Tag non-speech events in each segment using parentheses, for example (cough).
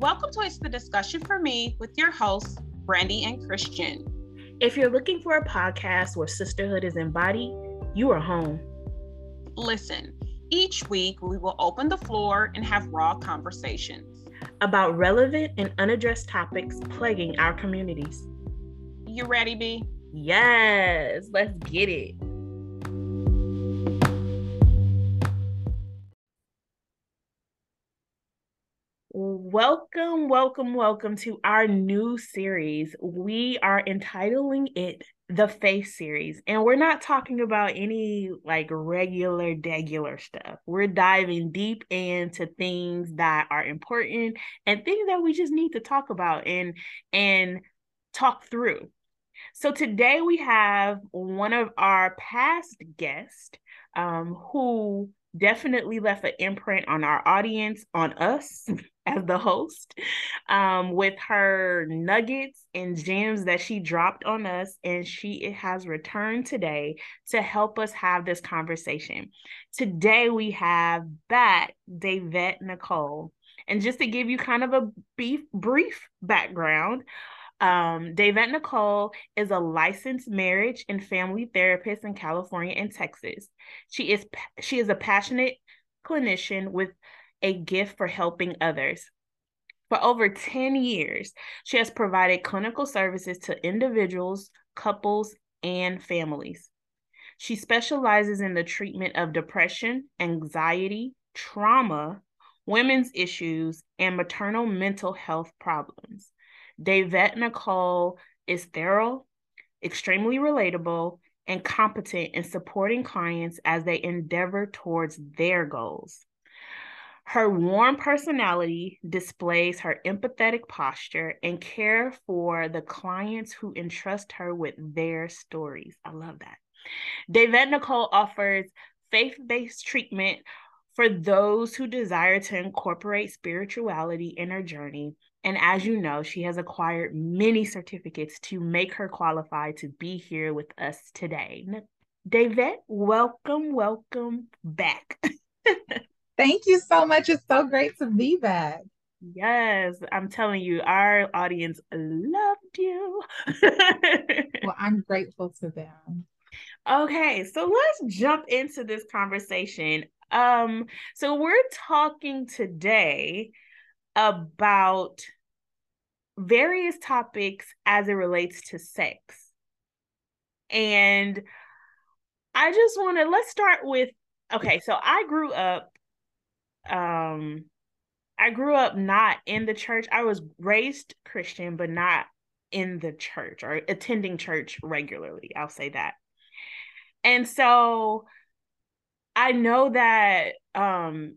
Welcome to It's the Discussion for Me with your hosts, Brandi and Christian. If you're looking for a podcast where sisterhood is embodied, you are home. Listen, each week we will open the floor and have raw conversations about relevant and unaddressed topics plaguing our communities. You ready, B? Yes, let's get it. Welcome, welcome, welcome to our new series. We are entitling it the Faith series, and we're not talking about any like regular, degular stuff. We're diving deep into things that are important and things that we just need to talk about and and talk through. So today we have one of our past guests um, who definitely left an imprint on our audience, on us (laughs) as the host, um, with her nuggets and gems that she dropped on us. And she has returned today to help us have this conversation. Today we have back Da'Vet Nicole. And just to give you kind of a brief, brief background, um, Da'Vet Nicole is a licensed marriage and family therapist in California and Texas. She is she is a passionate clinician with a gift for helping others. For over 10 years, she has provided clinical services to individuals, couples, and families. She specializes in the treatment of depression, anxiety, trauma, women's issues, and maternal mental health problems. Da'Vet Nicole is thorough, extremely relatable, and competent in supporting clients as they endeavor towards their goals. Her warm personality displays her empathetic posture and care for the clients who entrust her with their stories. I love that. Da'Vet Nicole offers faith based treatment for those who desire to incorporate spirituality in her journey and as you know, she has acquired many certificates to make her qualified to be here with us today. Da'Vet, welcome, welcome back. (laughs) Thank you so much. It's so great to be back. Yes, I'm telling you, our audience loved you. (laughs) well, I'm grateful to them. Okay, so let's jump into this conversation. Um, so we're talking today about various topics as it relates to sex. And I just want to let's start with okay, so I grew up um I grew up not in the church. I was raised Christian but not in the church or attending church regularly. I'll say that. And so I know that um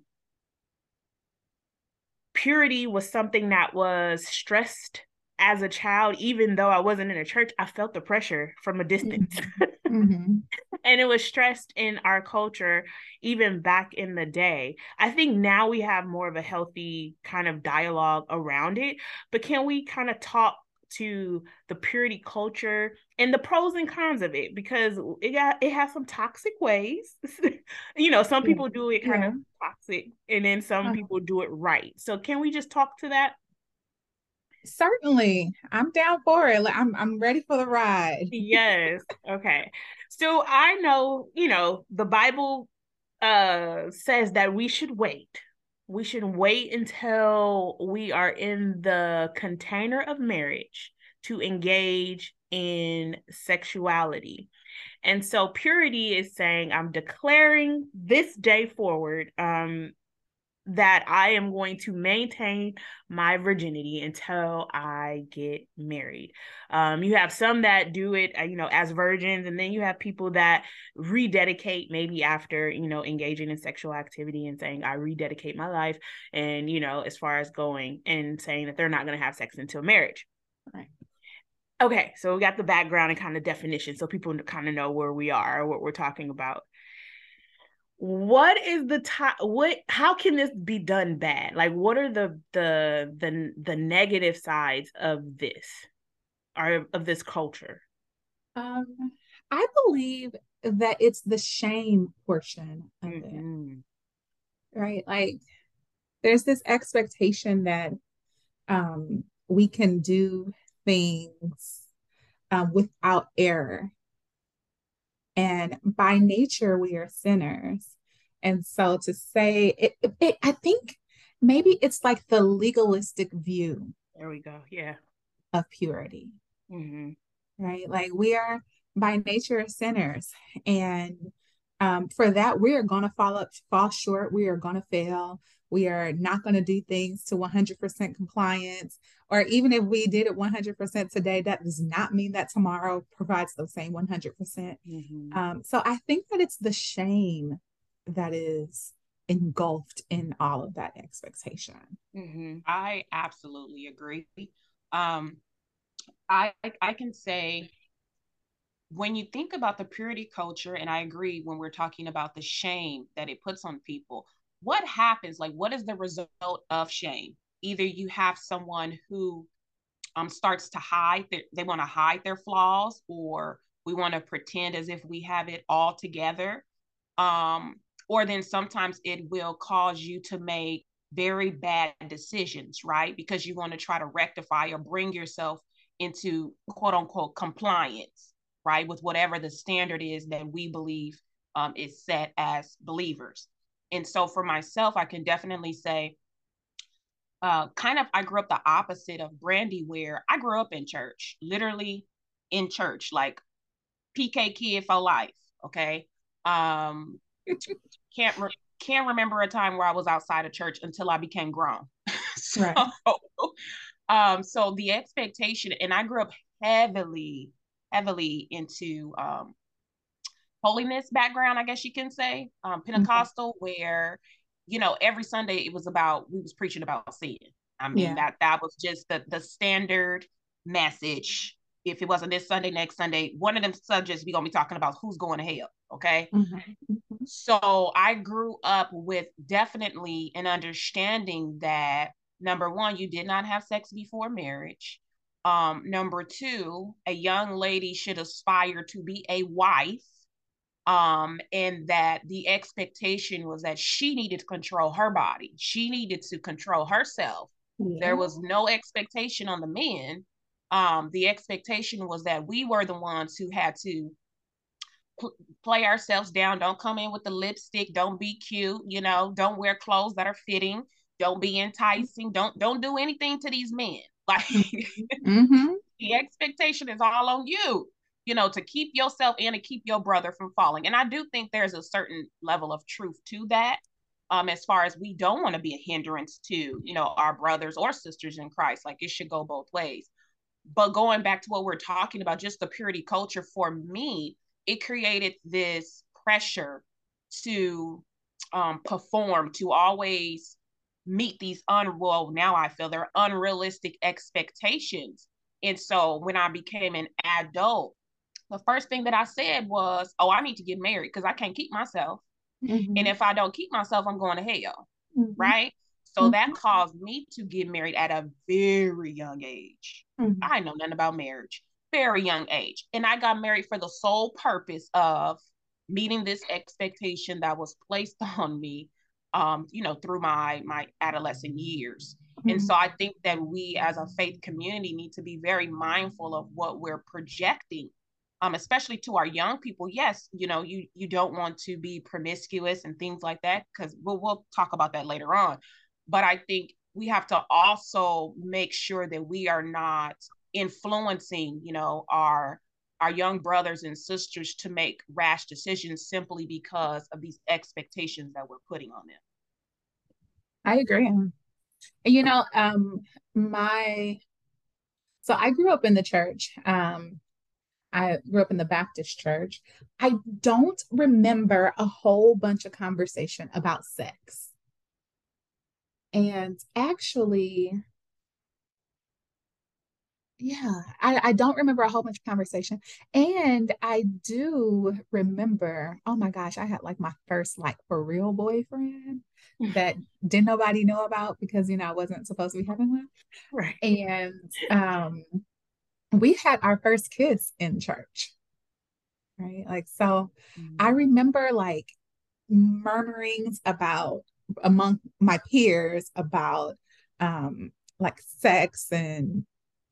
purity was something that was stressed as a child, even though I wasn't in a church, I felt the pressure from a distance. Mm-hmm. mm-hmm. (laughs) and it was stressed in our culture, even back in the day. I think now we have more of a healthy kind of dialogue around it. But can we kind of talk to the purity culture and the pros and cons of it because it got it has some toxic ways. (laughs) you know, some people do it kind yeah. of toxic and then some uh-huh. people do it right. So can we just talk to that? Certainly. I'm down for it. I'm I'm ready for the ride. yes. Okay. So I know, you know, the Bible uh says that we should wait we should wait until we are in the container of marriage to engage in sexuality. And so purity is saying, I'm declaring this day forward um, that I am going to maintain my virginity until I get married. Um, you have some that do it, uh, you know, as virgins, and then you have people that rededicate maybe after, you know, engaging in sexual activity and saying, I rededicate my life, and, you know, as far as going and saying that they're not going to have sex until marriage. Right. Okay, so we got the background and kind of definition so people kind of know where we are, what we're talking about what is the top what how can this be done bad like what are the the the the negative sides of this or of this culture um i believe that it's the shame portion of mm-hmm. it right like there's this expectation that um, we can do things um, without error. And by nature, we are sinners. And so to say, it, it, I think maybe it's like the legalistic view. There we go. Yeah. Of purity. Mm-hmm. Right. Like we are by nature sinners. And um, for that, we are going to fall up, fall short. We are going to fail. We are not going to do things to 100% compliance. Or even if we did it 100% today, that does not mean that tomorrow provides the same 100%. percent mm hmm um, so I think that it's the shame that is engulfed in all of that expectation. Mm-hmm. I absolutely agree. Um, I I can say when you think about the purity culture, and I agree when we're talking about the shame that it puts on people, what happens? Like, what is the result of shame? Either you have someone who um, starts to hide, their, they want to hide their flaws, or we want to pretend as if we have it all together. Um, or then sometimes it will cause you to make very bad decisions, right? Because you want to try to rectify or bring yourself into quote unquote compliance, right? With whatever the standard is that we believe um, is set as believers. And so for myself, I can definitely say, uh, kind of, I grew up the opposite of Brandi, where I grew up in church, literally in church, like PK kid for life. Okay. Um, (laughs) can't re- can't remember a time where I was outside of church until I became grown. (laughs) so, right. (laughs) um, so the expectation, and I grew up heavily, heavily into um, holiness background, I guess you can say, um, mm-hmm. Pentecostal, mm-hmm. where you know every Sunday it was about we was preaching about sin. I mean yeah. that that was just the the standard message. If it wasn't this Sunday, next Sunday, one of them subjects we gonna be talking about who's going to hell. Okay, mm-hmm. mm-hmm. so I grew up with definitely an understanding that number one, you did not have sex before marriage. Um, number two, a young lady should aspire to be a wife um and that the expectation was that she needed to control her body. She needed to control herself. Yeah. there was no expectation on the men. Um the expectation was that we were the ones who had to pl- play ourselves down. Don't come in with the lipstick. Don't be cute you know. Don't wear clothes that are fitting. Don't be enticing. Don't don't do anything to these men like (laughs) mm-hmm. the expectation is all on you you know, to keep yourself and to keep your brother from falling. And I do think there's a certain level of truth to that. Um, as far as we don't want to be a hindrance to, you know, our brothers or sisters in Christ. Like it should go both ways. But going back to what we're talking about, just the purity culture for me, it created this pressure to um, perform, to always meet these un well, now I feel they're unrealistic expectations. And so when I became an adult, the first thing that I said was, "Oh, I need to get married because I can't keep myself, mm-hmm. and if I don't keep myself, I'm going to hell." Mm-hmm. Right. So mm-hmm. that caused me to get married at a very young age. Mm-hmm. I know nothing about marriage, very young age, and I got married for the sole purpose of meeting this expectation that was placed (laughs) on me um, you know, through my my adolescent years. Mm-hmm. And so I think that we as a faith community need to be very mindful of what we're projecting um, especially to our young people yes you know you you don't want to be promiscuous and things like that because we'll, we'll talk about that later on but i think we have to also make sure that we are not influencing you know our our young brothers and sisters to make rash decisions simply because of these expectations that we're putting on them i agree you know um my so i grew up in the church um I grew up in the Baptist church. I don't remember a whole bunch of conversation about sex. And actually, yeah, I, I don't remember a whole bunch of conversation. And I do remember, oh my gosh, I had like my first like for real boyfriend that (laughs) didn't nobody know about because you know I wasn't supposed to be having one. Right. And um we had our first kiss in church right like so mm-hmm. i remember like murmurings about among my peers about um like sex and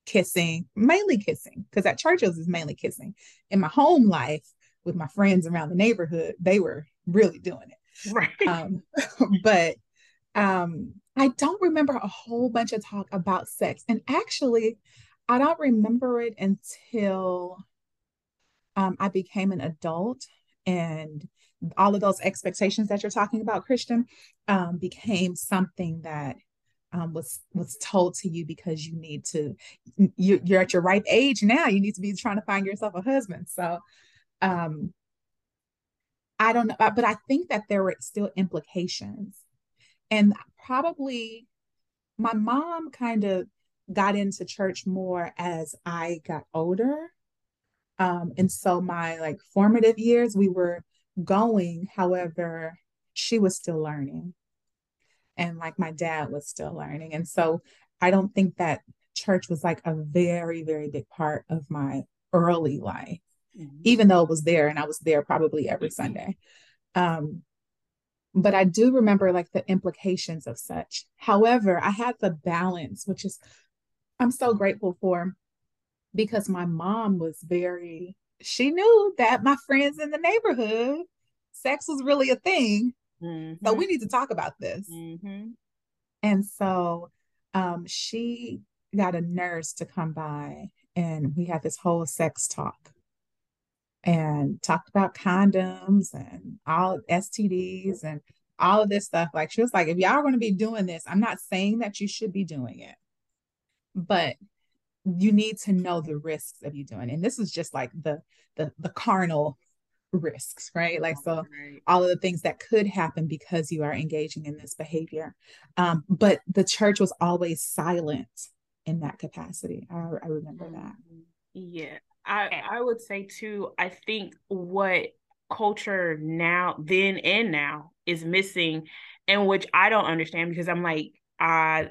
kissing, mainly kissing, because at churches is mainly kissing. In my home life with my friends around the neighborhood, they were really doing it. Right. Um, (laughs) but um, I don't remember a whole bunch of talk about sex. And actually, I don't remember it until um, I became an adult and all of those expectations that you're talking about, Christian, um, became something that um, was was told to you because you need to you, you're at your ripe age now you need to be trying to find yourself a husband. So um i don't know but i think that there were still implications. And probably my mom kind of got into church more as i got older. Um and so my like formative years we were going however she was still learning and like my dad was still learning. And so I don't think that church was like a very, very big part of my early life, mm-hmm. even though it was there and I was there probably every Sunday. Um, but I do remember like the implications of such. However, I had the balance, which is I'm so grateful for because my mom was very, she knew that my friends in the neighborhood, sex was really a thing. Mm-hmm. So we need to talk about this. Mm-hmm. And so um, she got a nurse to come by and we had this whole sex talk and talked about condoms and all STDs and all of this stuff. Like she was like, if y'all are going to be doing this, I'm not saying that you should be doing it, but you need to know the risks of you doing it. And this is just like the the the carnal risks, right? Like, so all of the things that could happen because you are engaging in this behavior. Um, but the church was always silent in that capacity. I, I remember that. Mm-hmm. Yeah. I, I would say too, I think what culture now, then and now, is missing, and which I don't understand because I'm like, I,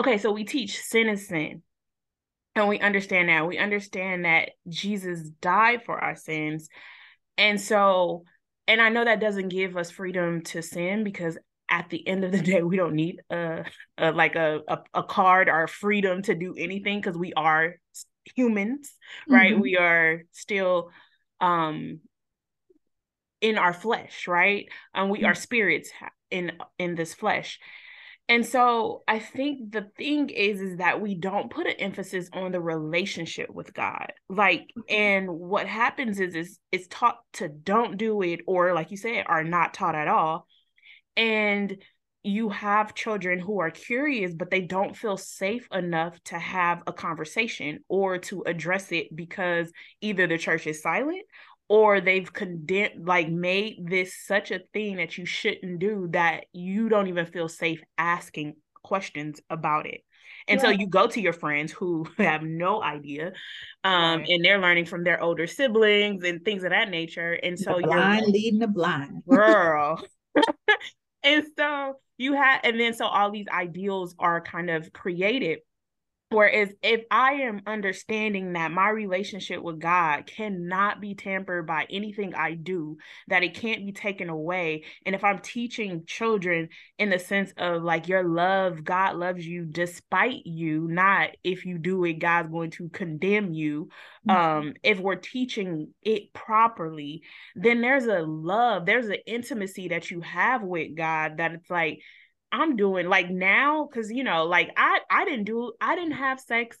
okay, so we teach sin is sin and we understand that. We understand that Jesus died for our sins. And so, and I know that doesn't give us freedom to sin because at the end of the (laughs) day, we don't need a, a like a, a, a card or freedom to do anything because we are humans, right? Mm-hmm. We are still um in our flesh, right? And we mm-hmm. are spirits in in this flesh. And so I think the thing is is that we don't put an emphasis on the relationship with God. Like mm-hmm. and what happens is is it's taught to don't do it or like you said are not taught at all. And you have children who are curious but they don't feel safe enough to have a conversation or to address it because either the church is silent or they've condemned like made this such a thing that you shouldn't do that you don't even feel safe asking questions about it and yeah. so you go to your friends who (laughs) have no idea um right. and they're learning from their older siblings and things of that nature and so the blind you're leading the blind (laughs) girl (laughs) and so you have and then so all these ideals are kind of created Whereas if I am understanding that my relationship with God cannot be tampered by anything I do, that it can't be taken away. And if I'm teaching children in the sense of like your love, God loves you despite you, not if you do it, God's going to condemn you. Mm-hmm. Um, if we're teaching it properly, then there's a love, there's an intimacy that you have with God that it's like, I'm doing like now because you know like I I didn't do I didn't have sex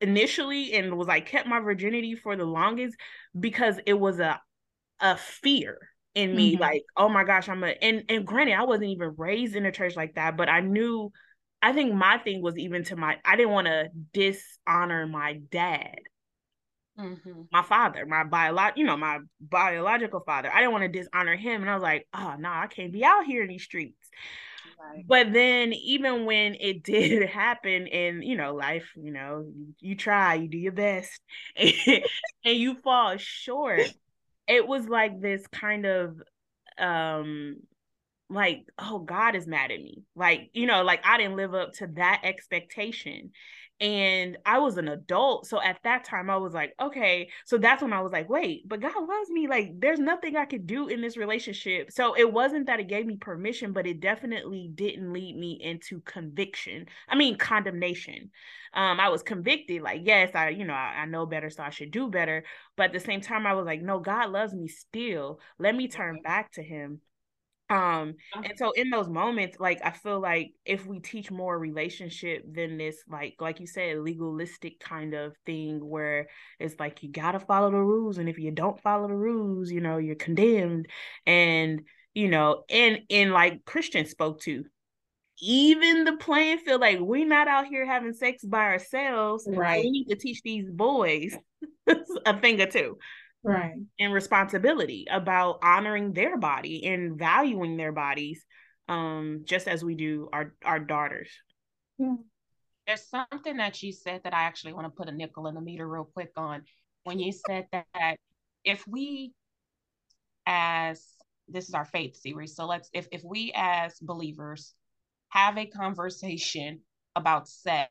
initially and was like kept my virginity for the longest because it was a a fear in me mm-hmm. like oh my gosh I'm a and and granted I wasn't even raised in a church like that but I knew I think my thing was even to my I didn't want to dishonor my dad Mm-hmm. my father, my biological, you know, my biological father. I didn't want to dishonor him, and I was like, oh no, nah, I can't be out here in these streets. Right. But then, even when it (laughs) did happen in you know life, you know, you, you try, you do your best, and, (laughs) and you fall short. It was like this kind of um like oh god is mad at me like you know like i didn't live up to that expectation and I was an adult. So at that time, I was like, okay. So that's when I was like, wait, but God loves me. Like, there's nothing I could do in this relationship. So it wasn't that it gave me permission, but it definitely didn't lead me into conviction. I mean, condemnation. Um, I was convicted, like, yes, I, you know, I, I know better, so I should do better. But at the same time, I was like, no, God loves me still. Let me turn back to Him um and so in those moments like i feel like if we teach more relationship than this like like you said legalistic kind of thing where it's like you got to follow the rules and if you don't follow the rules you know you're condemned. And you know and and like christian spoke to even the playing field like we're not out here having sex by ourselves right we need to teach these boys (laughs) a thing or two right. and responsibility about honoring their body and valuing their bodies um just as we do our our daughters. Yeah. there's something that you said that i actually want to put a nickel in the meter real quick on. When you said that if we as this is our faith series so let's if, if we as believers have a conversation about sex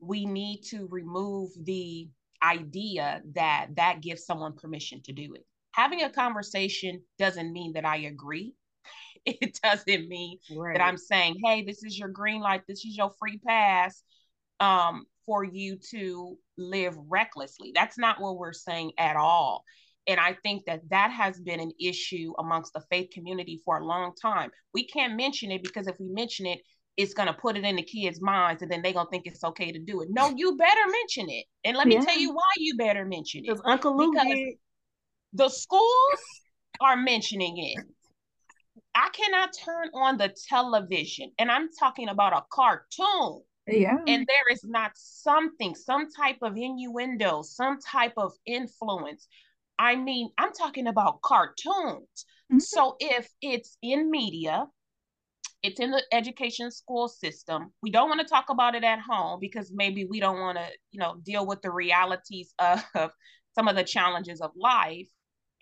we need to remove the idea that that gives someone permission to do it. Having a conversation doesn't mean that I agree. (laughs) It doesn't mean right. that I'm saying, hey, this is your green light, this is your free pass um, for you to live recklessly. That's not what we're saying at all. And I think that that has been an issue amongst the faith community for a long time. We can't mention it because if we mention it, it's gonna put it in the kids' minds, and then they're gonna think it's okay to do it. No, you better mention it, and let me tell you why you better mention it. Because Uncle Luke because the schools are mentioning it. I cannot turn on the television, and I'm talking about a cartoon. Yeah. And there is not something, some type of innuendo, some type of influence. I mean, I'm talking about cartoons. Mm-hmm. So if it's in media, it's in the education school system. We don't want to talk about it at home because maybe we don't want to, you know, deal with the realities (laughs) of some of the challenges of life.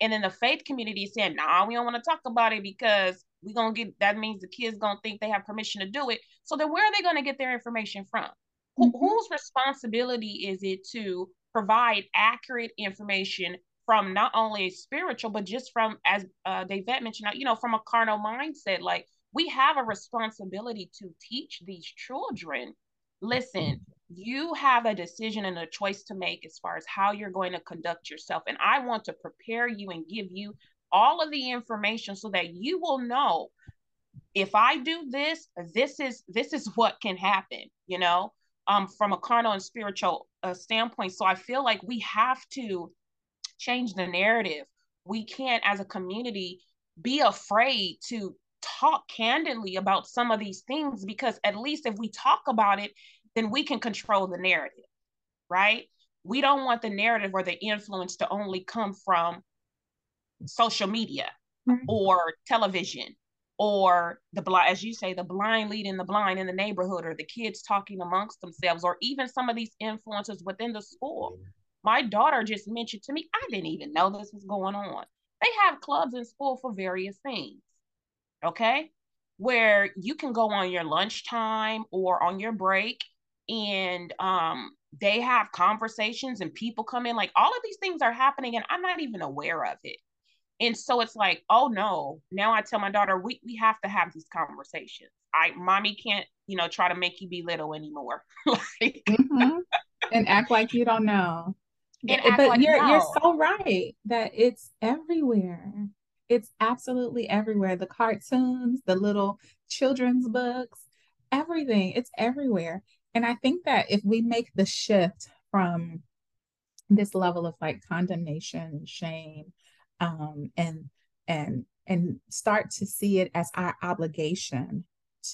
And then the faith community saying, nah, we don't want to talk about it because we're gonna get that means the kids gonna think they have permission to do it. So then where are they gonna get their information from? Mm-hmm. whose responsibility is it to provide accurate information from not only spiritual, but just from, as uh, Da'Vet mentioned, you know, from a carnal mindset. Like, we have a responsibility to teach these children listen you have a decision and a choice to make as far as how you're going to conduct yourself. And i want to prepare you and give you all of the information so that you will know if i do this this is this is what can happen you know um from a carnal and spiritual uh, standpoint. So i feel like we have to change the narrative. We can't as a community be afraid to talk candidly about some of these things because at least if we talk about it, then we can control the narrative, right? We don't want the narrative or the influence to only come from social media mm-hmm. or television or the blind, as you say, the blind leading the blind in the neighborhood or the kids talking amongst themselves or even some of these influences within the school. My daughter just mentioned to me, I didn't even know this was going on. They have clubs in school for various things okay? Where you can go on your lunchtime or on your break and um, they have conversations and people come in. Like all of these things are happening and I'm not even aware of it. And so it's like, oh no, now I tell my daughter, we, we have to have these conversations. I mommy can't, you know, try to make you be little anymore. (laughs) like mm-hmm. (laughs) and act like you don't know. And but like you're no. you're so right that it's everywhere. It's absolutely everywhere. The cartoons, the little children's books, everything. It's everywhere. And I think that if we make the shift from this level of like condemnation, shame, um, and and and start to see it as our obligation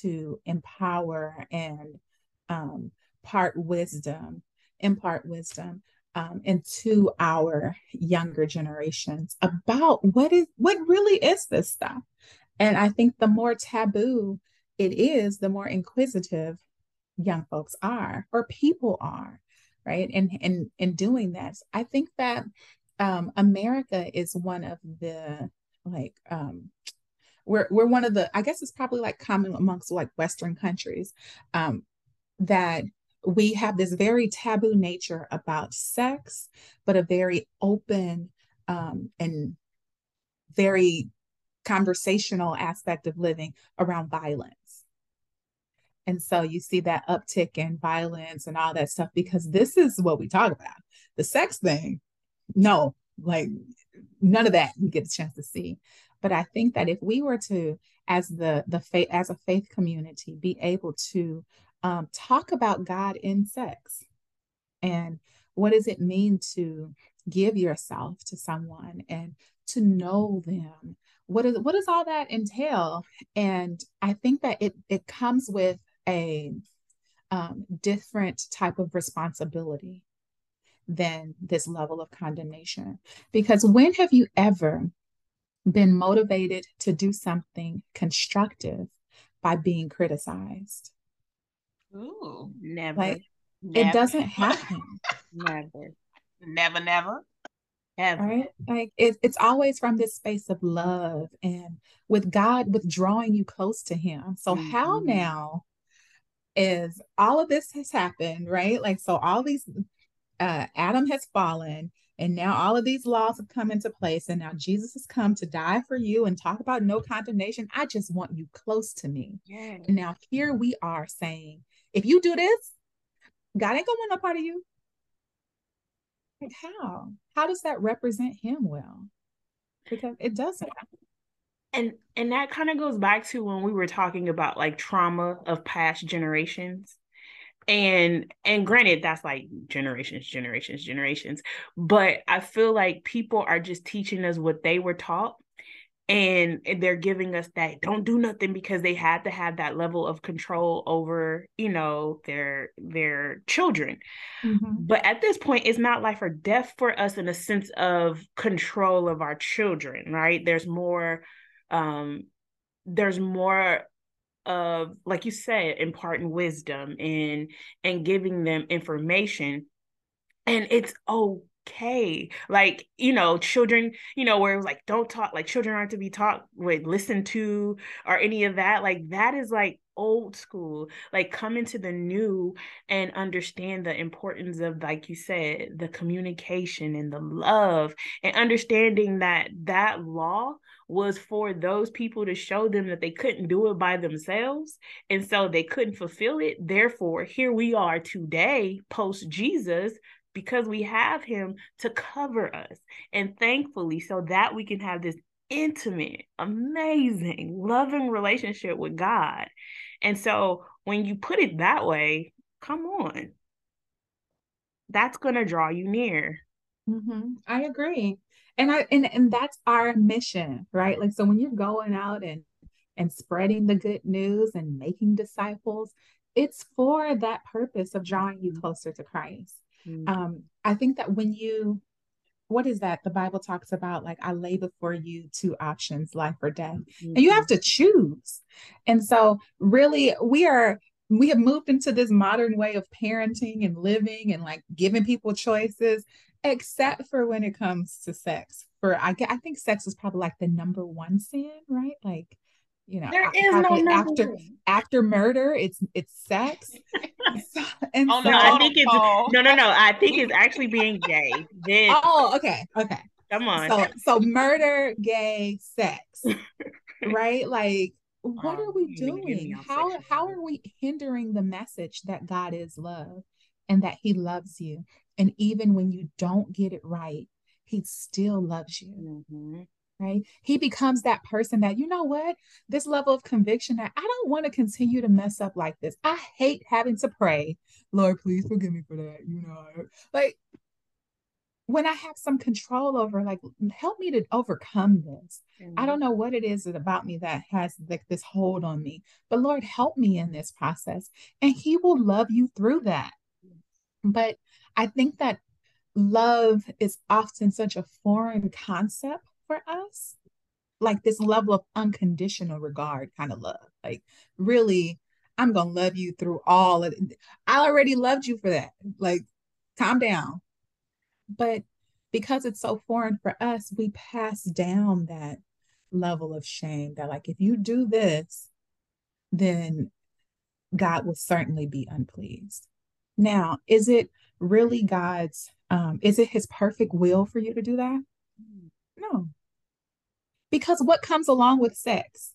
to empower and um, part wisdom, impart wisdom, um, and to our younger generations about what is what really is this stuff. And I think the more taboo it is, the more inquisitive young folks are or people are, right? And and in doing that, I think that um, America is one of the like um, we're we're one of the I guess it's probably like common amongst like Western countries um, that we have this very taboo nature about sex, but a very open um, and very conversational aspect of living around violence. And so you see that uptick in violence and all that stuff because this is what we talk about. The sex thing, no, like none of that we get a chance to see. But I think that if we were to, as the the faith as a faith community, be able to um, talk about God in sex and what does it mean to give yourself to someone and to know them? What is what does all that entail? And i think that it it comes with a um, different type of responsibility than this level of condemnation. Because when have you ever been motivated to do something constructive by being criticized Ooh, Never. like never. it doesn't (laughs) happen Never. Never, never. Ever. right like it, it's always from this space of love and with god withdrawing you close to him so how Mhm. now is all of this has happened right like so all these uh adam has fallen and now all of these laws have come into place and now jesus has come to die for you and talk about no condemnation i just want you close to me Yeah. and now here we are saying if you do this god ain't gonna want no part of you. Like how? How does that represent him well? Because it doesn't. And and that kind of goes back to when we were talking about like trauma of past generations. And and granted that's like generations generations generations. But i feel like people are just teaching us what they were taught and they're giving us that don't do nothing because they had to have that level of control over you know their their children. Mhm. but at this point it's not life or death for us in a sense of control of our children right? There's more um there's more of like you said imparting wisdom and and giving them information. And it's okay like you know children you know where it was like don't talk like children aren't to be taught with listen to or any of that like that is like old school. Like come into the new and understand the importance of like you said the communication and the love and understanding that that law was for those people to show them that they couldn't do it by themselves and so they couldn't fulfill it. Therefore here we are today post jesus because we have him to cover us and thankfully so that we can have this intimate amazing loving relationship with god and so when you put it that way come on that's going to draw you near Mhm. I agree. And I and and that's our mission, right? Like so when you're going out and and spreading the good news and making disciples, it's for that purpose of drawing you closer to Christ. Um I think that when you what is that? The Bible talks about like I lay before you two options, life or death. And you have to choose. And so really we are we have moved into this modern way of parenting and living and like giving people choices except for when it comes to sex. For I, I think sex is probably like the number one sin, right? Like, you know, there a- is no after number after murder, it's it's sex. (laughs) (laughs) So- and On so, no, I think it's pole. no, no, no. I (laughs) think it's actually being gay. Then oh, okay, okay. come on. So so murder, gay, sex, right? Like, what Oh, are we you didn't even get me doing? How sexuality. how are we hindering the message that God is love and that He loves you, and even when you don't get it right, He still loves you. Mhm. Right? He becomes that person that, you know what, this level of conviction that I don't want to continue to mess up like this. I hate having to pray, Lord, please forgive me for that. You know, like when I have some control over, like, help me to overcome this. I don't know what it is about me that has like this hold on me, but Lord, help me in this process. And He will love you through that. But I think that love is often such a foreign concept for us like this level of unconditional regard kind of love like really i'm gonna love you through all of it. i already loved you for that like calm down but because it's so foreign for us we pass down that level of shame that like if you do this then god will certainly be unpleased Now, is it really God's, um, is it his perfect will for you to do that? No. Because what comes along with sex,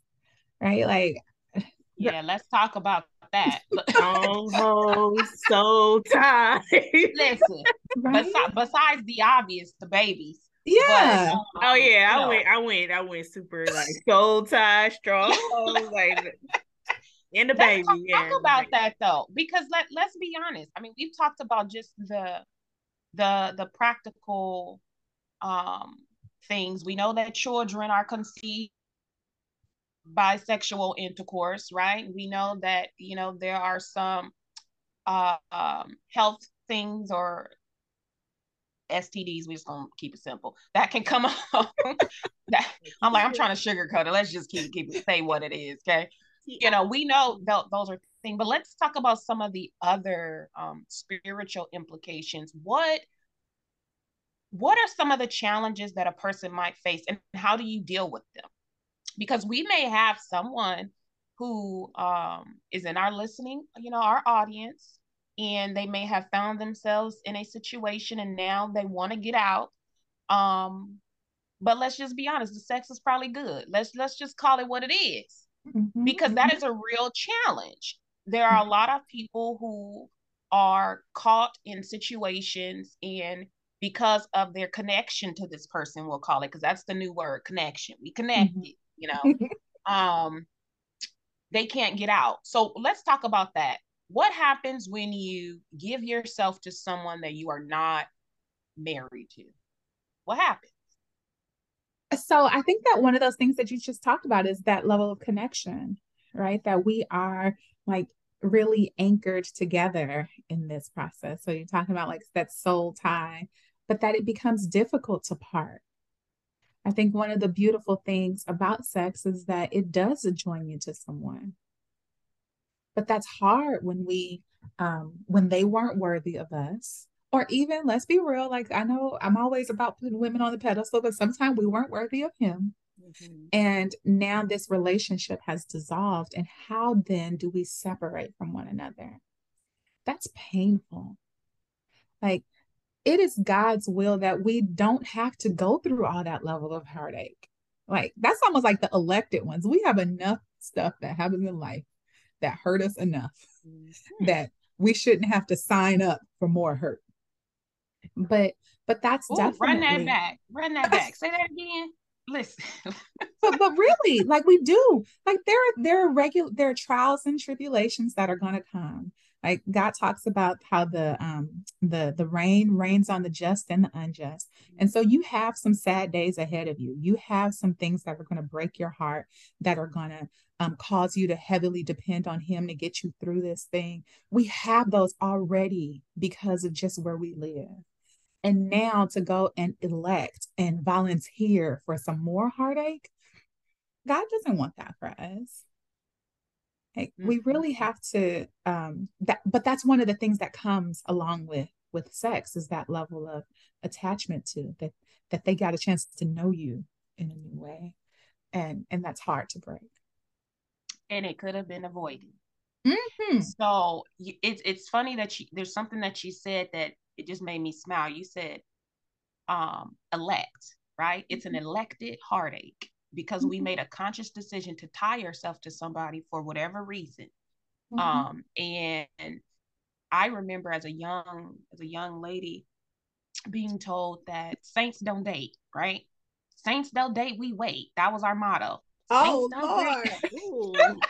right? Like, (laughs) yeah, let's talk about that. (laughs) (laughs) oh, so tired. Listen, right? besides, besides the obvious, the babies. Yeah. But, um, oh yeah, I know. went, I went, I went super like soul tie, strong, like and the baby. Talk, yeah, talk about that though, because let let's be honest. I mean, we've talked about just the the the practical um things. We know that children are conceived bisexual intercourse, right? We know that you know there are some uh, um, health things or STDs. We just gonna keep it simple. That can come (laughs) up. that, I'm like I'm trying to sugarcoat it. Let's just keep keep it say what it is, okay? You know, we know th- those are things, but let's talk about some of the other um, spiritual implications. What what are some of the challenges that a person might face, and how do you deal with them? because we may have someone who um, is in our listening, you know, our audience, and they may have found themselves in a situation and now they want to get out. Um, but let's just be honest, the sex is probably good. Let's let's just call it what it is. Mm-hmm. Because that is a real challenge. There are a lot of people who are caught in situations and because of their connection to this person, we'll call it, because that's the new word, connection. We connected. Mm-hmm. you know? (laughs) Um they can't get out. So let's talk about that. What happens when you give yourself to someone that you are not married to? What happens? So i think that one of those things that you just talked about is that level of connection right? That we are like really anchored together in this process. So you're talking about like that soul tie but that it becomes difficult to part I think one of the beautiful things about sex is that it does join you to someone. But that's hard when we um when they weren't worthy of us. Or even let's be real, like I know I'm always about putting women on the pedestal, but sometimes we weren't worthy of him. Mm-hmm. And now this relationship has dissolved. And how then do we separate from one another? That's painful. Like it is God's will that we don't have to go through all that level of heartache. Like that's almost like the elected ones. We have enough stuff that happens in life that hurt us enough mm-hmm. that we shouldn't have to sign up for more hurt. But but that's Ooh, definitely run that back. Run that back. Say that again. Listen. but but really, like we do. Like there are there are regular there are trials and tribulations that are gonna come. Like God talks about how the um the the rain rains on the just and the unjust. And so you have some sad days ahead of you. You have some things that are going to break your heart, that are going to um, cause you to heavily depend on Him to get you through this thing. We have those already because of just where we live. And now to go and elect and volunteer for some more heartache, God doesn't want that for us. Like mm-hmm. we really have to um that but that's one of the things that comes along with with sex is that level of attachment to that that they got a chance to know you in a new way. And and that's hard to break. And it could have been avoided. Mm-hmm. So it's it's funny that you there's something that you said that it just made me smile. You said um elect, right? It's an mm-hmm. elected heartache because we mm-hmm. made a conscious decision to tie ourselves to somebody for whatever reason. Mm-hmm. Um, and I remember as a young as a young lady being told that saints don't date, right? Saints don't date, we wait. That was our motto. Oh Lord. (laughs)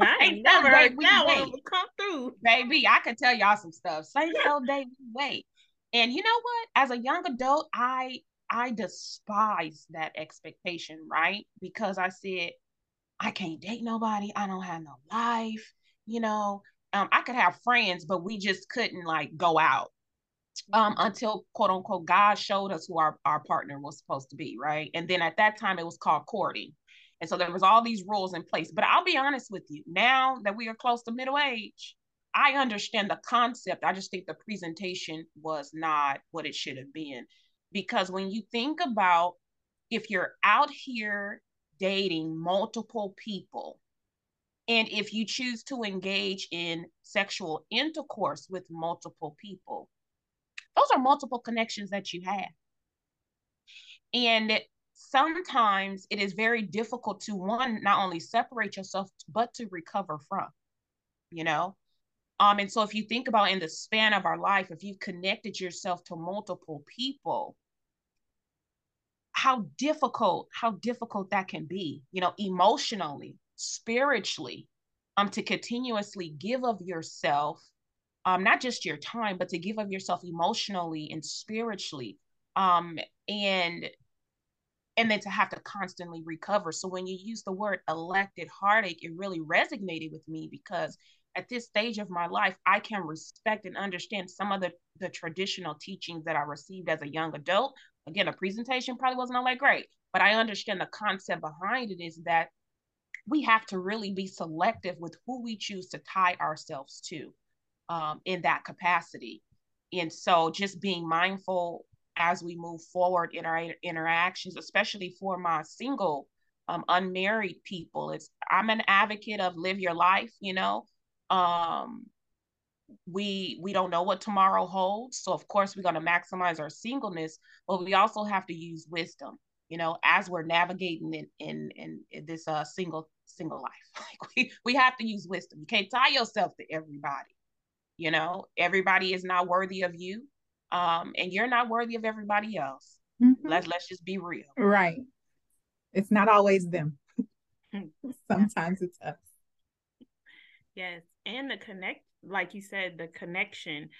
I ain't never heard that one come through. Baby, I can tell y'all some stuff. Saints don't date, we wait. And you know what? As a young adult, I I despise that expectation, right? Because I said, I can't date nobody. I don't have no life. You know, um, I could have friends, but we just couldn't like go out um, until quote unquote God showed us who our, our partner was supposed to be, right? And then at that time, it was called courting. And so there was all these rules in place. But I'll be honest with you, now that we are close to middle age, I understand the concept. I just think the presentation was not what it should have been. Because when you think about if you're out here dating multiple people And if you choose to engage in sexual intercourse with multiple people, those are multiple connections that you have. And sometimes it is very difficult to one, not only separate yourself, but to recover from, you know? Um, and so if you think about in the span of our life, if you've connected yourself to multiple people, how difficult, how difficult that can be, you know, emotionally, spiritually, um, to continuously give of yourself, um, not just your time, but to give of yourself emotionally and spiritually. Um, and and then to have to constantly recover. So when you use the word elected heartache, it really resonated with me because at this stage of my life, I can respect and understand some of the, the traditional teachings that I received as a young adult. Again, a presentation probably wasn't all that great, but I understand the concept behind it is that we have to really be selective with who we choose to tie ourselves to um, in that capacity. And so just being mindful as we move forward in our interactions, especially for my single, um, unmarried people. It's I'm an advocate of live your life, you know. Um, we we don't know what tomorrow holds, so of course we're going to maximize our singleness, but we also have to use wisdom, you know, as we're navigating in in, in, in this uh single single life. (laughs) Like we we have to use wisdom. You can't tie yourself to everybody. You know, everybody is not worthy of you um, and you're not worthy of everybody else. Mm-hmm. Let's let's just be real. Right. It's not always them. (laughs) Sometimes it's us. Yes, and the connect, like you said, the connection,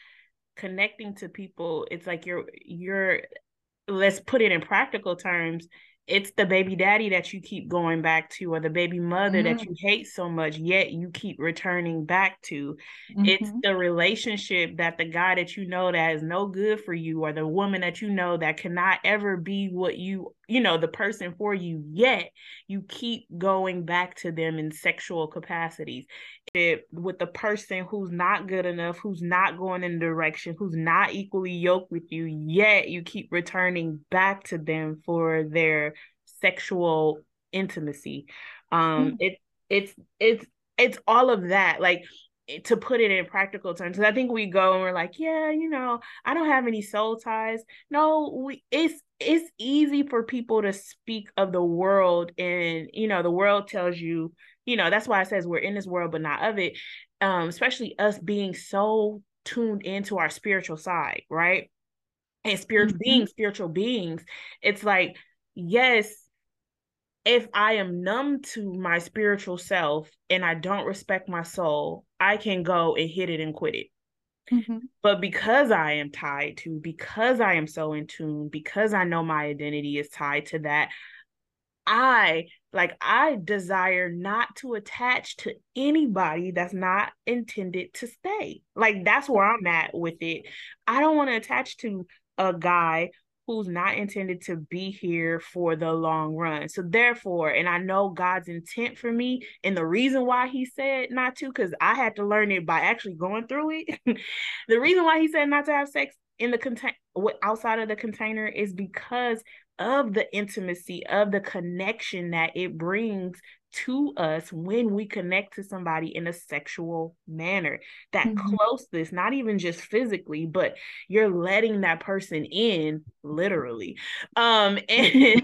connecting to people. It's like you're you're. Let's put it in practical terms it's the baby daddy that you keep going back to or the baby mother mm-hmm. that you hate so much yet you keep returning back to mm-hmm. it's the relationship that the guy that you know that is no good for you or the woman that you know that cannot ever be what you you know the person for you yet you keep going back to them in sexual capacities. It, with the person who's not good enough who's not going in the direction who's not equally yoked with you yet you keep returning back to them for their sexual intimacy. Um mm-hmm. it it's it's it's all of that. Like to put it in practical terms because i think we go and we're like yeah you know i don't have any soul ties no we it's it's easy for people to speak of the world and you know the world tells you you know that's why it says we're in this world but not of it um especially us being so tuned into our spiritual side right and spiritual mm-hmm. being spiritual beings it's like yes if I am numb to my spiritual self and I don't respect my soul, I can go and hit it and quit it. Mm-hmm. But because I am tied to, because I am so in tune, because I know my identity is tied to that, I like I desire not to attach to anybody that's not intended to stay. Like that's where I'm at with it. I don't want to attach to a guy who's not intended to be here for the long run. So therefore, and I know God's intent for me and the reason why he said not to cuz I had to learn it by actually going through it. (laughs) the reason why he said not to have sex in the contain outside of the container is because of the intimacy of the connection that it brings to us when we connect to somebody in a sexual manner. That mm-hmm. closeness, not even just physically, but you're letting that person in literally. Um (laughs) and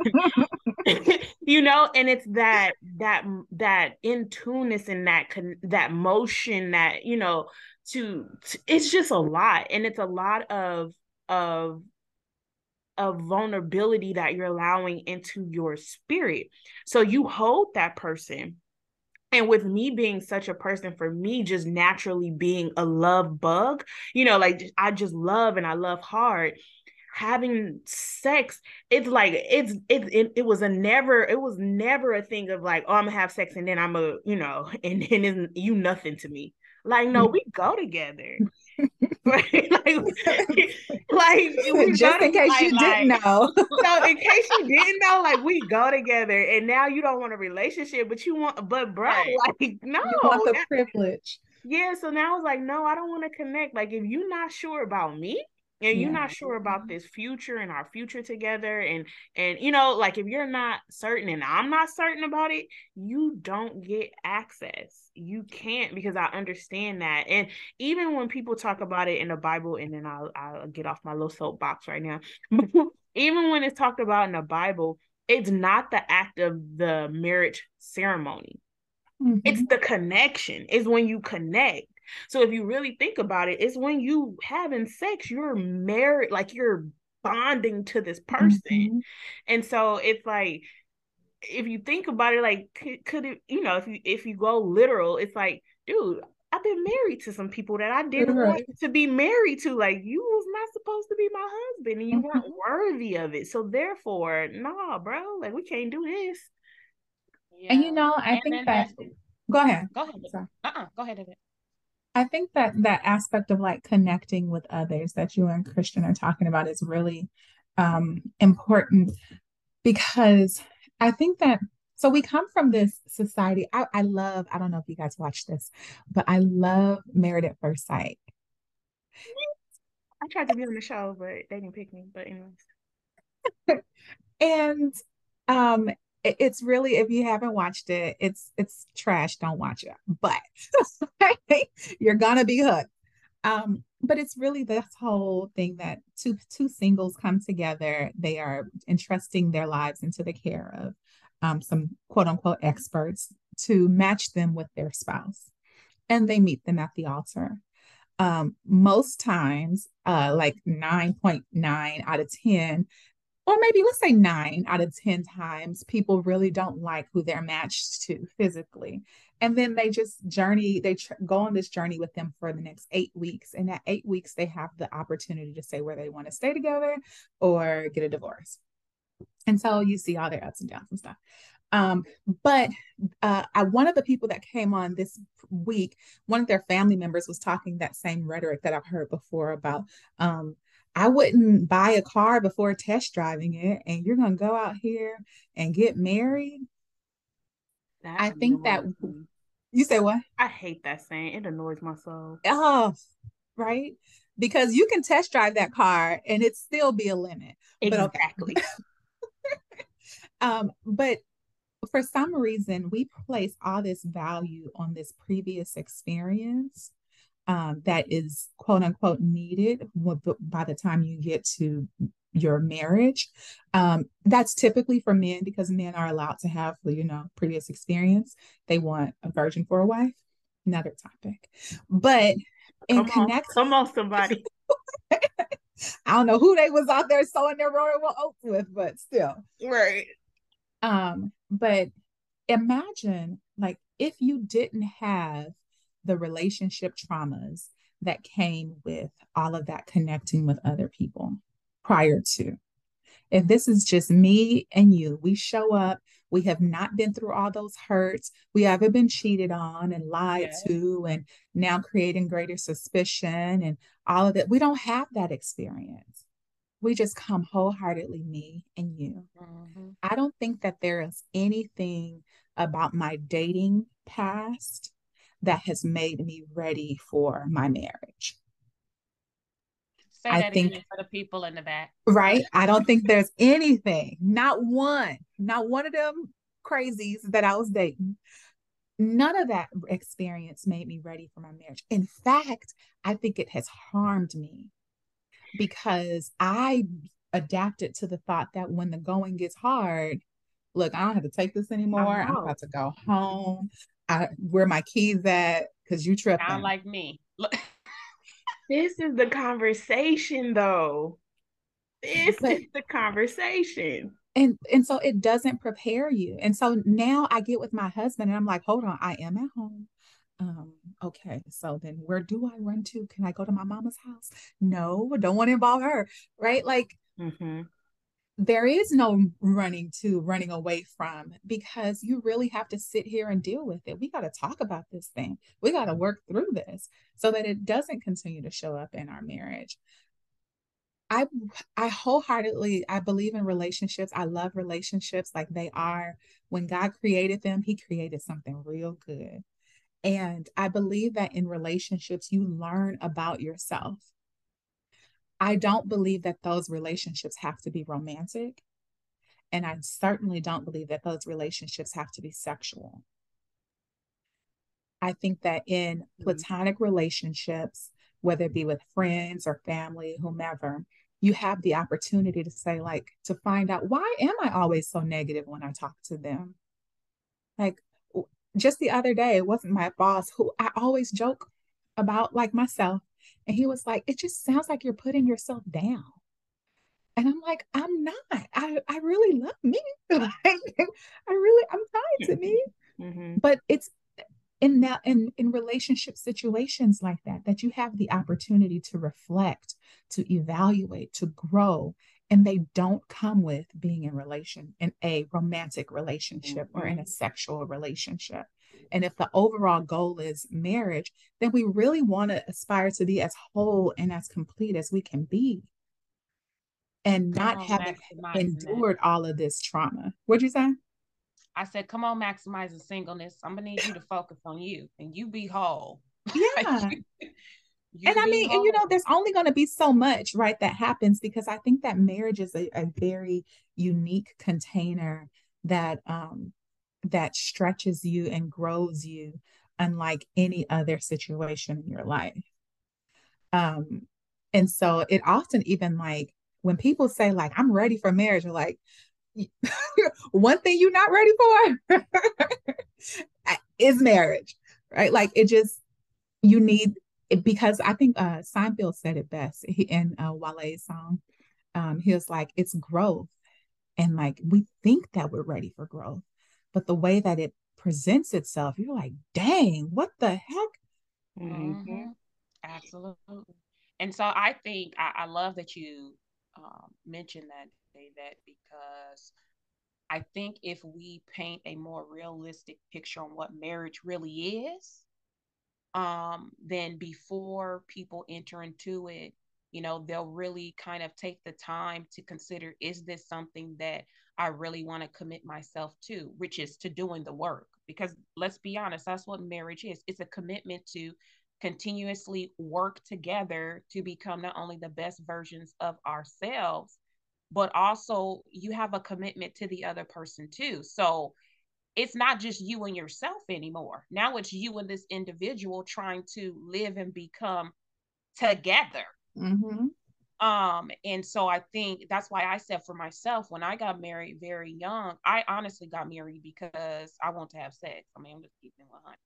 (laughs) you know, and it's that that that in tuneness and that con- that motion that, you know, to, to it's just a lot and it's a lot of of of vulnerability that you're allowing into your spirit. So you hold that person. And with me being such a person, for me, just naturally being a love bug, you know, like I just love and I love hard. Having sex, it's like it's it, it it was a never it was never a thing of like oh I'm gonna have sex and then I'm a you know (laughs) and then you nothing to me like no we go together (laughs) like, like (laughs) just in case you like, didn't know. (laughs) so in case you didn't know, like we go together, and now you don't want a relationship, but you want, but bro, right. like no, you want the privilege. Yeah, so now I was like, no, I don't want to connect. Like if you're not sure about me, and you're yeah. not sure about this future and our future together and and you know like if you're not certain and i'm not certain about it you don't get access. You can't because i understand that. And even when people talk about it in the bible and then i'll, I'll get off my little soapbox right now. (laughs) Even when it's talked about in the bible it's not the act of the marriage ceremony. Mm-hmm. it's the connection. Is when you connect so if you really think about it, it's when you having sex, you're married, like you're bonding to this person. Mm-hmm. And so it's like if you think about it, like could, could it, you know, if you if you go literal, it's like, dude, I've been married to some people that I didn't right. want to be married to. Like you was not supposed to be my husband, and you mm-hmm. weren't worthy of it. So therefore, nah, bro, like we can't do this. Yeah. And you know, I and think that. Go ahead. Go ahead. Uh uh Go ahead, Da'Vet. I think that that aspect of like connecting with others that you and Christian are talking about is really um, important because I think that so we come from this society. I, I love, I don't know if you guys watch this, but I love Married at First Sight. I tried to be on the show, but they didn't pick me. But anyways. (laughs) and um it's really if you haven't watched it it's it's trash don't watch it. But (laughs) you're gonna be hooked. Um but it's really this whole thing that two two singles come together they are entrusting their lives into the care of um, some quote unquote experts to match them with their spouse. And they meet them at the altar. Um, most times uh, like 9.9 out of 10 or maybe let's say nine out of 10 times, people really don't like who they're matched to physically. And then they just journey, they tr- go on this journey with them for the next eight weeks. And at eight weeks, they have the opportunity to say where they want to stay together or get a divorce. And so you see all their ups and downs and stuff. Um, but uh, I, one of the people that came on this week, one of their family members was talking that same rhetoric that I've heard before about um, I wouldn't buy a car before test driving it, and you're gonna go out here and get married. That I think that me. you say what? I hate that saying. It annoys my soul. Oh, right. Because you can test drive that car and it still be a limit. Exactly. But okay. (laughs) um, but for some reason, we place all this value on this previous experience um, that is quote unquote needed by the time you get to your marriage. Um, that's typically for men because men are allowed to have, you know, previous experience. They want a virgin for a wife. Another topic, but in connect, come on, somebody. (laughs) I don't know who they was out there sowing their royal oats with, but still, right. Um, but imagine like if you didn't have the relationship traumas that came with all of that connecting with other people prior to. If this is just me and you, we show up, we have not been through all those hurts, we haven't been cheated on and lied yes. to, and now creating greater suspicion and all of that. We don't have that experience. We just come wholeheartedly, me and you. Mm-hmm. I don't think that there is anything about my dating past that has made me ready for my marriage. Say I think for the people in the back. Right. I don't think there's anything, not one, not one of them crazies that I was dating. None of that experience made me ready for my marriage. In fact, I think it has harmed me because I adapted to the thought that when the going gets hard, look, I don't have to take this oh, anymore. I'm about to go home. I, where my keys at because you tripped. Sound like me. (laughs) This is the conversation, though. This but, is the conversation. And and so it doesn't prepare you. And so now I get with my husband and I'm like, hold on, I am at home. Um, okay, so then where do I run to? Can I go to my mama's house? No, don't want to involve her, right? Like mm-hmm there is no running to running away from because you really have to sit here and deal with it. We got to talk about this thing. We got to work through this so that it doesn't continue to show up in our marriage. I i wholeheartedly i believe in relationships. I love relationships like they are. When god created them he created something real good. And i believe that in relationships you learn about yourself I don't believe that those relationships have to be romantic. And I certainly don't believe that those relationships have to be sexual. I think that in mm-hmm. platonic relationships, whether it be with friends or family, whomever, you have the opportunity to say, like, to find out why am I always so negative when I talk to them? Like, just the other day, it wasn't my boss who I always joke about, like myself. And he was like, it just sounds like you're putting yourself down. And I'm like, I'm not. I, I really love me. (laughs) like, I really, I'm fine to me. Mm-hmm. But it's in that in in relationship situations like that that you have the opportunity to reflect to evaluate to grow and they don't come with being in relation in a romantic relationship mm-hmm. or in a mm-hmm. sexual relationship and if the overall goal is marriage then we really want to aspire to be as whole and as complete as we can be and not having endured all of this trauma what'd you say I said, come on, maximizing singleness. I'm gonna need you to (laughs) focus on you and you be whole. Yeah. (laughs) you and I mean, whole. and you know, there's only going to be so much, right, that happens because I think that marriage is a, a very unique container that um that stretches you and grows you unlike any other situation in your life. Um, and so it often even like when people say like I'm ready for marriage, you're like, (laughs) one thing you're not ready for (laughs) is marriage, right? Like it just you need it because I think uh Seinfeld said it best he, in uh, Wale's song. Um, he was like, it's growth. And like we think that we're ready for growth, but the way that it presents itself, you're like, dang, what the heck? Mm-hmm. Absolutely. And so I think I, I love that you um, mentioned that say that because I think if we paint a more realistic picture on what marriage really is, um, then before people enter into it, you know, they'll really kind of take the time to consider is this something that I really want to commit myself to, which is to doing the work. Because let's be honest, that's what marriage is it's a commitment to continuously work together to become not only the best versions of ourselves, but also you have a commitment to the other person too. So it's not just you and yourself anymore. Now it's you and this individual trying to live and become together. Mm-hmm. Um, and so I think that's why I said for myself when I got married very young, I honestly got married because I want to have sex. I mean, I'm just keeping it 100.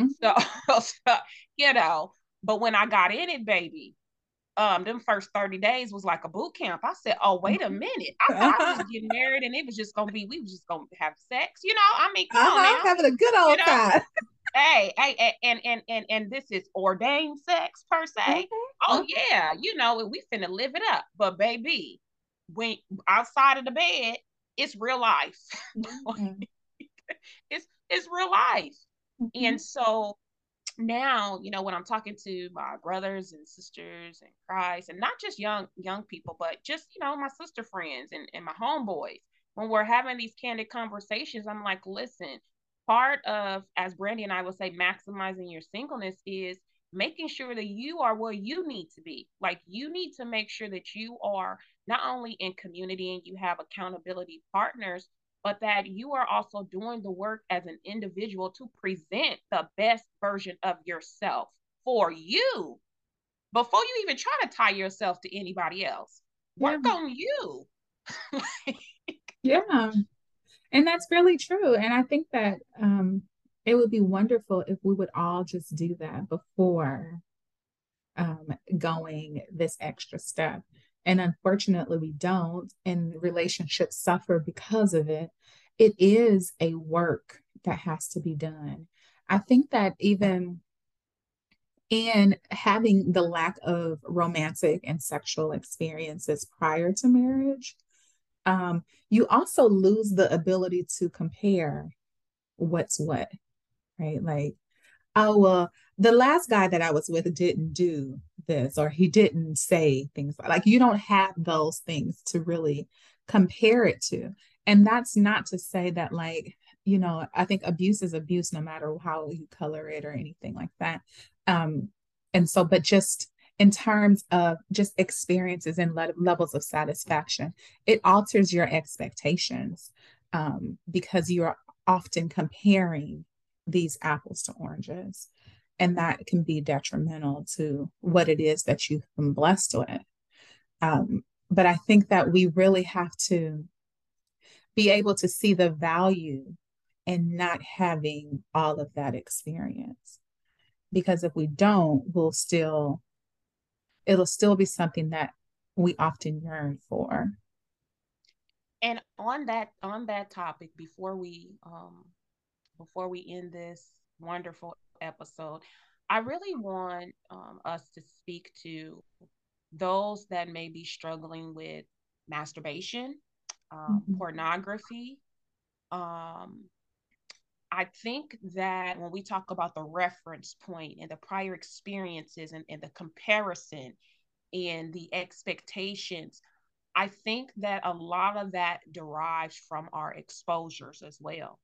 Mm-hmm. So, (laughs) so, you know, but when I got in it, baby, um them first 30 days was like a boot camp. I said, Oh, wait a minute. I thought I was getting married and it was just gonna be we was just gonna have sex, you know. I mean, come uh-huh, on now. having a good old you know? time. (laughs) hey, hey, and and and and this is ordained sex per se. Mm-hmm. Oh yeah, you know, we finna live it up. But baby, when outside of the bed, it's real life. (laughs) Mm-hmm. it's it's real life. Mm-hmm. And so now, you know, when I'm talking to my brothers and sisters and Christ, and not just young young people, but just you know my sister friends and, and my homeboys, when we're having these candid conversations, I'm like, listen, part of, as Brandi and I will say, maximizing your singleness is making sure that you are where you need to be. Like you need to make sure that you are not only in community and you have accountability partners, but that you are also doing the work as an individual to present the best version of yourself for you before you even try to tie yourself to anybody else. Work yeah. on you. (laughs) yeah. And that's really true. And I think that um, it would be wonderful if we would all just do that before um, going this extra step. And unfortunately, we don't, and relationships suffer because of it. It is a work that has to be done. I think that even in having the lack of romantic and sexual experiences prior to marriage, um, you also lose the ability to compare what's what, right? Like, oh, well, the last guy that I was with didn't do this or he didn't say things like you don't have those things to really compare it to. And that's not to say that like, you know, I think abuse is abuse no matter how you color it or anything like that. Um and so but just in terms of just experiences and le- levels of satisfaction. It alters your expectations um, because you are often comparing these apples to oranges. And that can be detrimental to what it is that you've been blessed with. Um, but I think that we really have to be able to see the value in not having all of that experience. Because if we don't, we'll still, it'll still be something that we often yearn for. And on that on that topic, before we um before we end this wonderful episode, I really want um, us to speak to those that may be struggling with masturbation, um, mm-hmm. pornography. Um, I think that when we talk about the reference point and the prior experiences and, and the comparison and the expectations, I think that a lot of that derives from our exposures as well.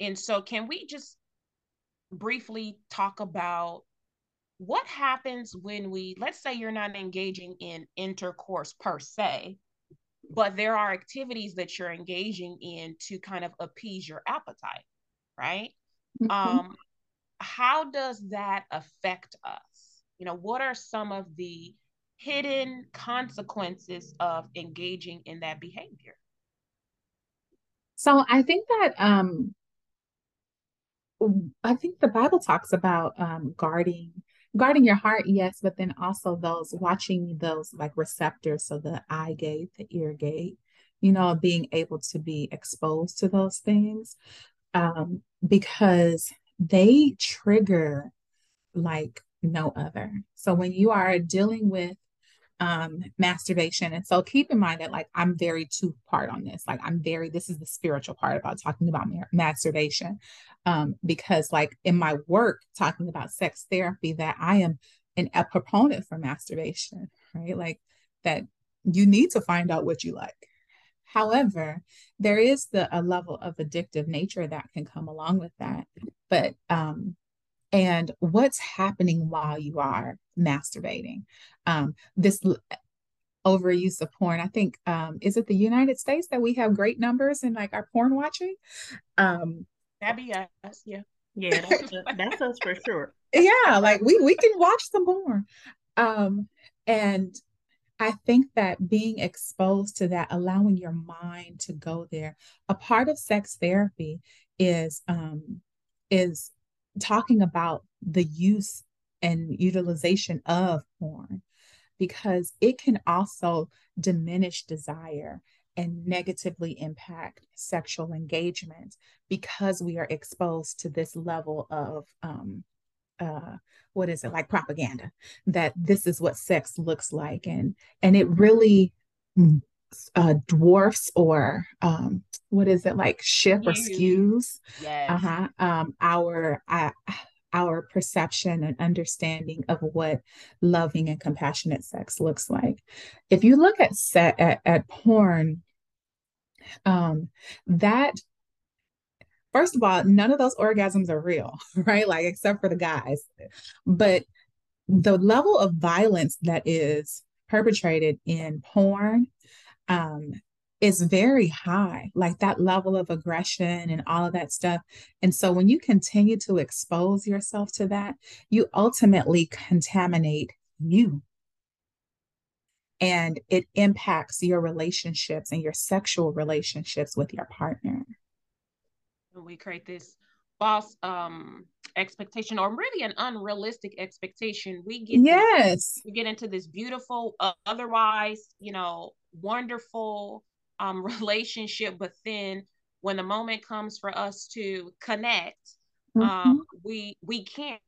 And so, can we just briefly talk about what happens when we, let's say you're not engaging in intercourse per se, but there are activities that you're engaging in to kind of appease your appetite, right? Mm-hmm. Um, how does that affect us? You know, what are some of the hidden consequences of engaging in that behavior? So I think that um I think the Bible talks about um guarding guarding your heart, yes, but then also those watching those like receptors, so the eye gate, the ear gate, you know, being able to be exposed to those things um, because they trigger like no other. So when you are dealing with um masturbation and so keep in mind that like i'm very two part on this. Like i'm very this is the spiritual part about talking about ma- masturbation um because like in my work talking about sex therapy that i am an, a proponent for masturbation right? Like that you need to find out what you like however there is the a level of addictive nature that can come along with that but um and what's happening while you are masturbating. Um, this overuse of porn. I think um, is it the United States that we have great numbers in like our porn watching? Um, That'd be us, yeah. (laughs) Yeah, that's, that's us for sure. Yeah, like we we can watch some porn. Um, and I think that being exposed to that, allowing your mind to go there, a part of sex therapy is um, is talking about the use and utilization of porn because it can also diminish desire and negatively impact sexual engagement because we are exposed to this level of um, uh, what is it like propaganda that this is what sex looks like and and it really uh, dwarfs or um, what is it like shift or skews yes. uh-huh, um, our uh, our perception and understanding of what loving and compassionate sex looks like. If you look at set at, at porn, um, that first of all, none of those orgasms are real, (laughs) right? Like except for the guys. But the level of violence that is perpetrated in porn um, is very high, like that level of aggression and all of that stuff. And so when you continue to expose yourself to that, you ultimately contaminate you. And it impacts your relationships and your sexual relationships with your partner. We create this false um expectation or really an unrealistic expectation we get yes this, we get into this beautiful uh, otherwise you know wonderful um, (laughs) relationship, but then when the moment comes for us to connect, um, mm-hmm. um, we we can't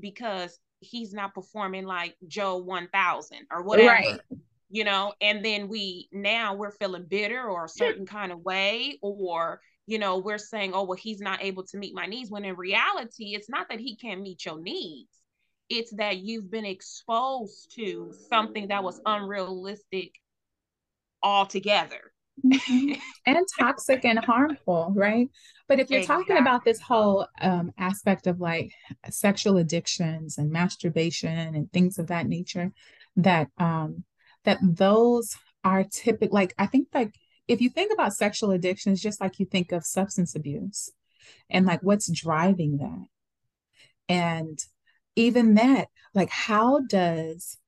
because he's not performing like Joe 1000 or whatever. Right. You know, and then we now we're feeling bitter or a certain kind of way, or you know, we're saying, oh, well, he's not able to meet my needs. When in reality, it's not that he can't meet your needs, it's that you've been exposed to something that was unrealistic altogether mm-hmm. (laughs) and toxic and harmful, right? But if you're exactly. talking about this whole um, aspect of like sexual addictions and masturbation and things of that nature, that um, that those are typical. Like I think like if you think about sexual addictions, just like you think of substance abuse, and like what's driving that, and even that, like how does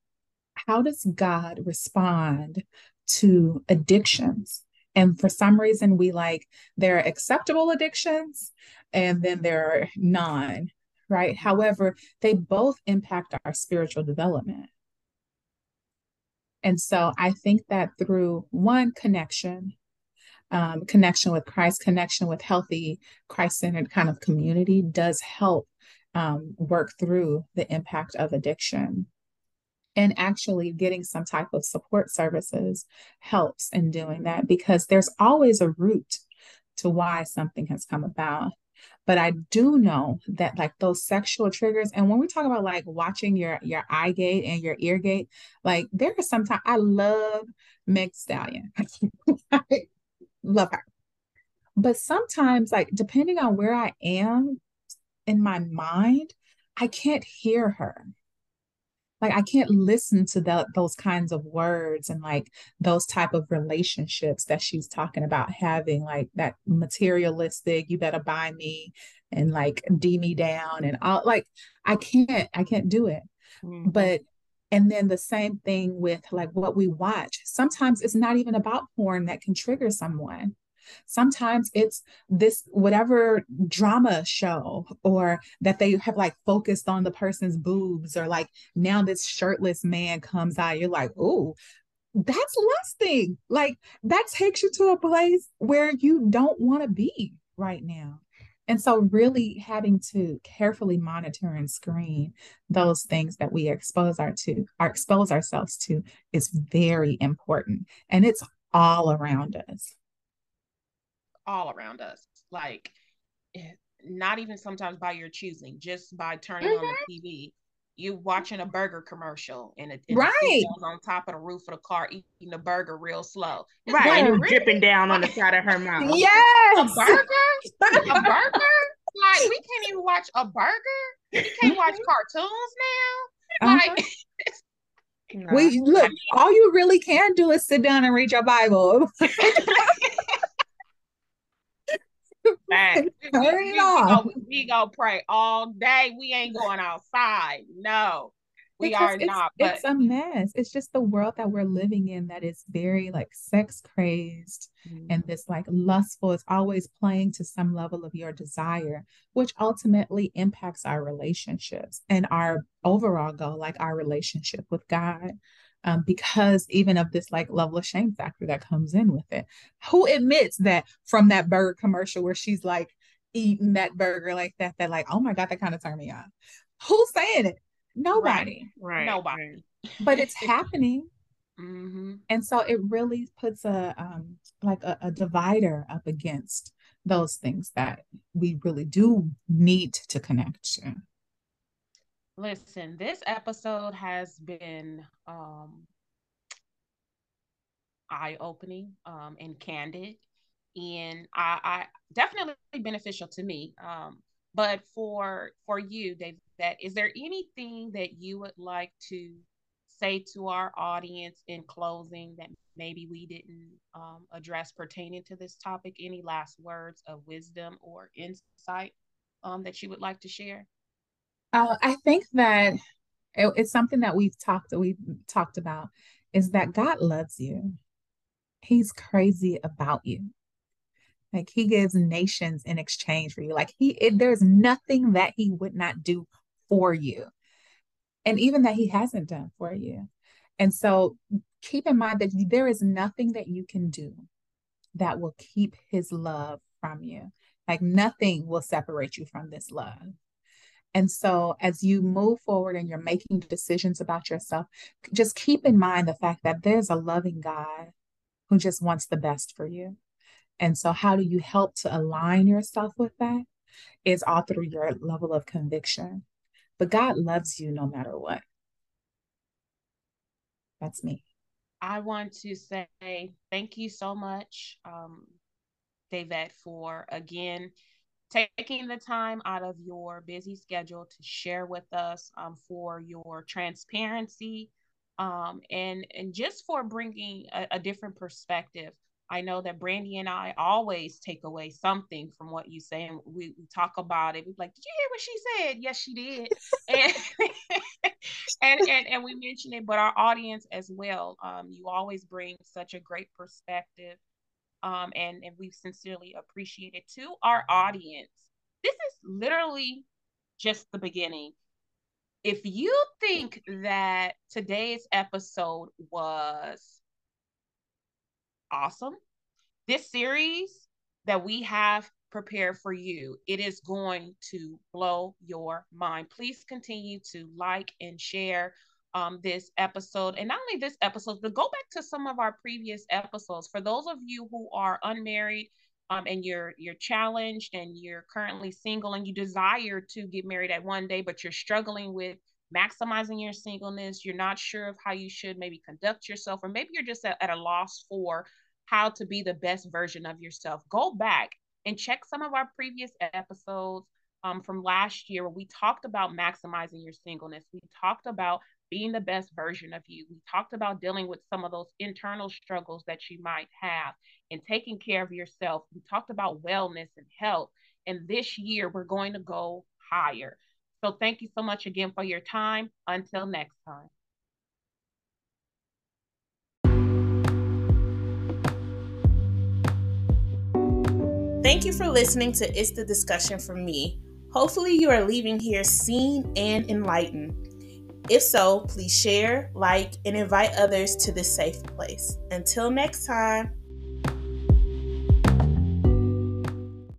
how does God respond to addictions? And for some reason, we like there are acceptable addictions and then there are non, right? However, they both impact our spiritual development. And so I think that through one connection, um, connection with Christ, connection with healthy Christ centered kind of community does help um, work through the impact of addiction. And actually getting some type of support services helps in doing that because there's always a root to why something has come about but i do know that like those sexual triggers and when we talk about like watching your your eye gate and your ear gate like there are sometimes i love meg stallion. (laughs) I love her. But sometimes like depending on where i am in my mind i can't hear her like i can't listen to that those kinds of words and like those type of relationships that she's talking about having like that materialistic you better buy me and like d me down and all like i can't i can't do it. Mm-hmm. but and then the same thing with like what we watch. Sometimes it's not even about porn that can trigger someone Sometimes it's this whatever drama show or that they have like focused on the person's boobs or like now this shirtless man comes out. You're like, oh, that's lusting. Like that takes you to a place where you don't want to be right now. And so, really having to carefully monitor and screen those things that we expose our to, or expose ourselves to, is very important, and it's all around us all around us. Like, eh, not even sometimes by your choosing, just by turning mm-hmm. on the mm-hmm. TV. You watching a burger commercial and it, right on top of the roof of the car eating a burger real slow. It's right, and dripping down on the side of her mouth. (laughs) Yes, a burger, a (laughs) burger. Like we can't even watch a burger. We can't watch cartoons now. Uh-huh. Like (laughs) No. We look, all you really can do is sit down and read your Bible. Turn (laughs) it off. We, we go pray all day. We ain't going outside. No, we because are it's, not. But... It's a mess. It's just the world that we're living in that is very like sex crazed mm-hmm. and this like lustful. It's always playing to some level of your desire, which ultimately impacts our relationships and our overall goal, like our relationship with God um, because even of this like level of shame factor that comes in with it. Who admits that from that burger commercial where she's like eating that burger like that, that like, oh my God, that kind of turned me on. Who's saying it? Nobody. Right. right. Nobody. But it's happening. Mm-hmm. And so it really puts a um like a, a divider up against those things that we really do need to connect to. Listen, this episode has been um, eye opening um, and candid, and I, I, definitely beneficial to me. Um, but for for you, Dave, that is there anything that you would like to say to our audience in closing that maybe we didn't um, address pertaining to this topic? Any last words of wisdom or insight um, that you would like to share? Uh, I think that it, it's something that we've talked we've talked about is that God loves you. He's crazy about you. Like he gives nations in exchange for you. Like he it, there's nothing that he would not do for you. And even that he hasn't done for you. And so keep in mind that there is nothing that you can do that will keep his love from you. Like nothing will separate you from this love. And so, as you move forward and you're making decisions about yourself, just keep in mind the fact that there's a loving God who just wants the best for you. And so, how do you help to align yourself with that? Is all through your level of conviction. But God loves you no matter what. That's me. I want to say thank you so much, um, Da'Vet, for again taking the time out of your busy schedule to share with us, um, for your transparency, um, and and just for bringing a, a different perspective I know that Brandi and I always take away something from what you say, and we, we talk about it. We're like, "Did you hear what she said?" Yes, she did, (laughs) and, (laughs) and and and we mention it, but our audience as well. Um, you always bring such a great perspective, um, and and we sincerely appreciate it to our audience. This is literally just the beginning. If you think that today's episode was awesome. This series that we have prepared for you, it is going to blow your mind. Please continue to like and share um, this episode. And not only this episode, but go back to some of our previous episodes. For those of you who are unmarried, um, and you're you're challenged and you're currently single and you desire to get married at one day, but you're struggling with maximizing your singleness, you're not sure of how you should maybe conduct yourself, or maybe you're just at, at a loss for how to be the best version of yourself, go back and check some of our previous episodes um, from last year where we talked about maximizing your singleness. We talked about being the best version of you. We talked about dealing with some of those internal struggles that you might have and taking care of yourself. We talked about wellness and health. And this year, we're going to go higher. So thank you so much again for your time. Until next time. Thank you for listening to It's the Discussion from me. Hopefully, you are leaving here seen and enlightened. If so, please share, like, and invite others to this safe place. Until next time.